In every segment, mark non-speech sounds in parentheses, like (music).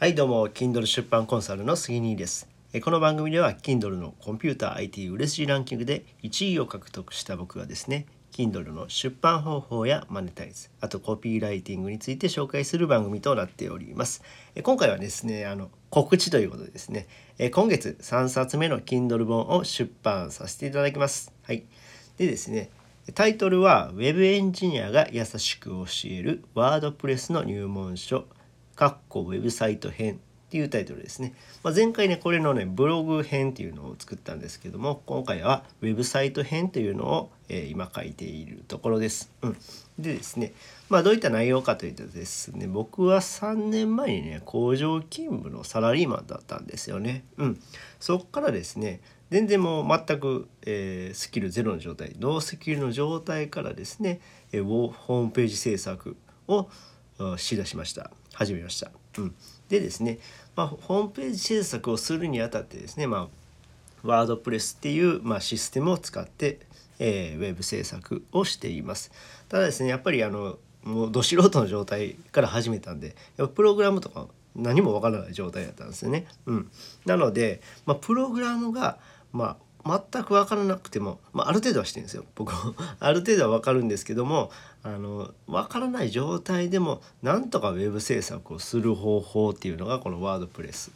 はいどうも Kindle 出版コンサルの杉兄です。この番組では Kindle のコンピューター IT 売れ筋ランキングで1位を獲得した僕がですね Kindle の出版方法やマネタイズあとコピーライティングについて紹介する番組となっております。今回はですねあの告知ということでですね今月3冊目の Kindle 本を出版させていただきます。はい。でですねタイトルは Web エンジニアが優しく教えるワードプレスの入門書。かっこウェブサイト編っていうタイトルですね、まあ、前回ねこれのねブログ編っていうのを作ったんですけども今回はウェブサイト編というのを、えー、今書いているところです。うん、でですねまあどういった内容かというとですね僕は3年前にね工場勤務のサラリーマンだったんですよね。うん、そっからですね全然もう全く、えー、スキルゼロの状態ノースキルの状態からですね、えー、ホームページ制作をしだしました始めました。うん、でですね、まあ、ホームページ制作をするにあたってですね、まあ、ワードプレスっていう、まあ、システムを使って、えー、ウェブ制作をしています。ただですねやっぱりあのもうど素人の状態から始めたんでプログラムとか何もわからない状態だったんですよね。うん、なので、まあ、プログラムが、まあ、全く分からなくても、まあ、ある程度はしてるんですよ僕 (laughs) ある程度は分かるんですけどもあの分からない状態でもなんとかウェブ制作をする方法っていうのがこのワードプレス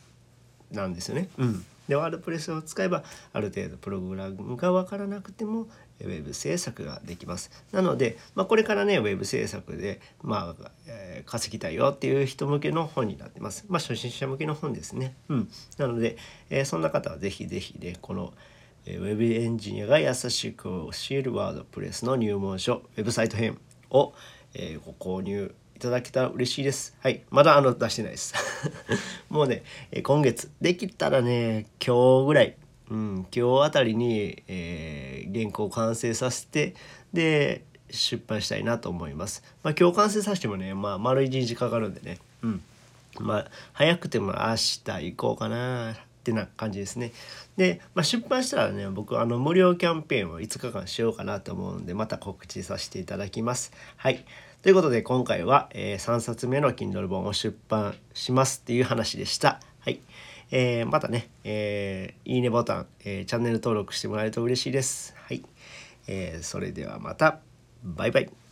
なんですよね。うん、でワードプレスを使えばある程度プログラムが分からなくてもウェブ制作ができます。なので、まあ、これからねウェブ制作で、まあえー、稼ぎたいよっていう人向けの本になってます。まあ、初心者向けの本ですね。うん、なので、えー、そんな方は是非是非ねこの「ウェブエンジニアが優しく教えるワードプレスの入門書ウェブサイト編を、えー、ご購入いただけたら嬉しいです。はい。まだあの出してないです。(laughs) もうね、え今月、できたらね、今日ぐらい、うん、今日あたりに、えー、原稿を完成させて、で、出版したいなと思います。まあ今日完成させてもね、まあ丸一日かかるんでね、うん。まあ早くても明日行こうかな。ってな感じですね。で、まあ、出版したらね僕あの無料キャンペーンを5日間しようかなと思うんでまた告知させていただきます。はいということで今回は、えー、3冊目の Kindle 本を出版しますっていう話でした。はい、えー、またね、えー、いいねボタン、えー、チャンネル登録してもらえると嬉しいです。はい、えー、それではまたバイバイ。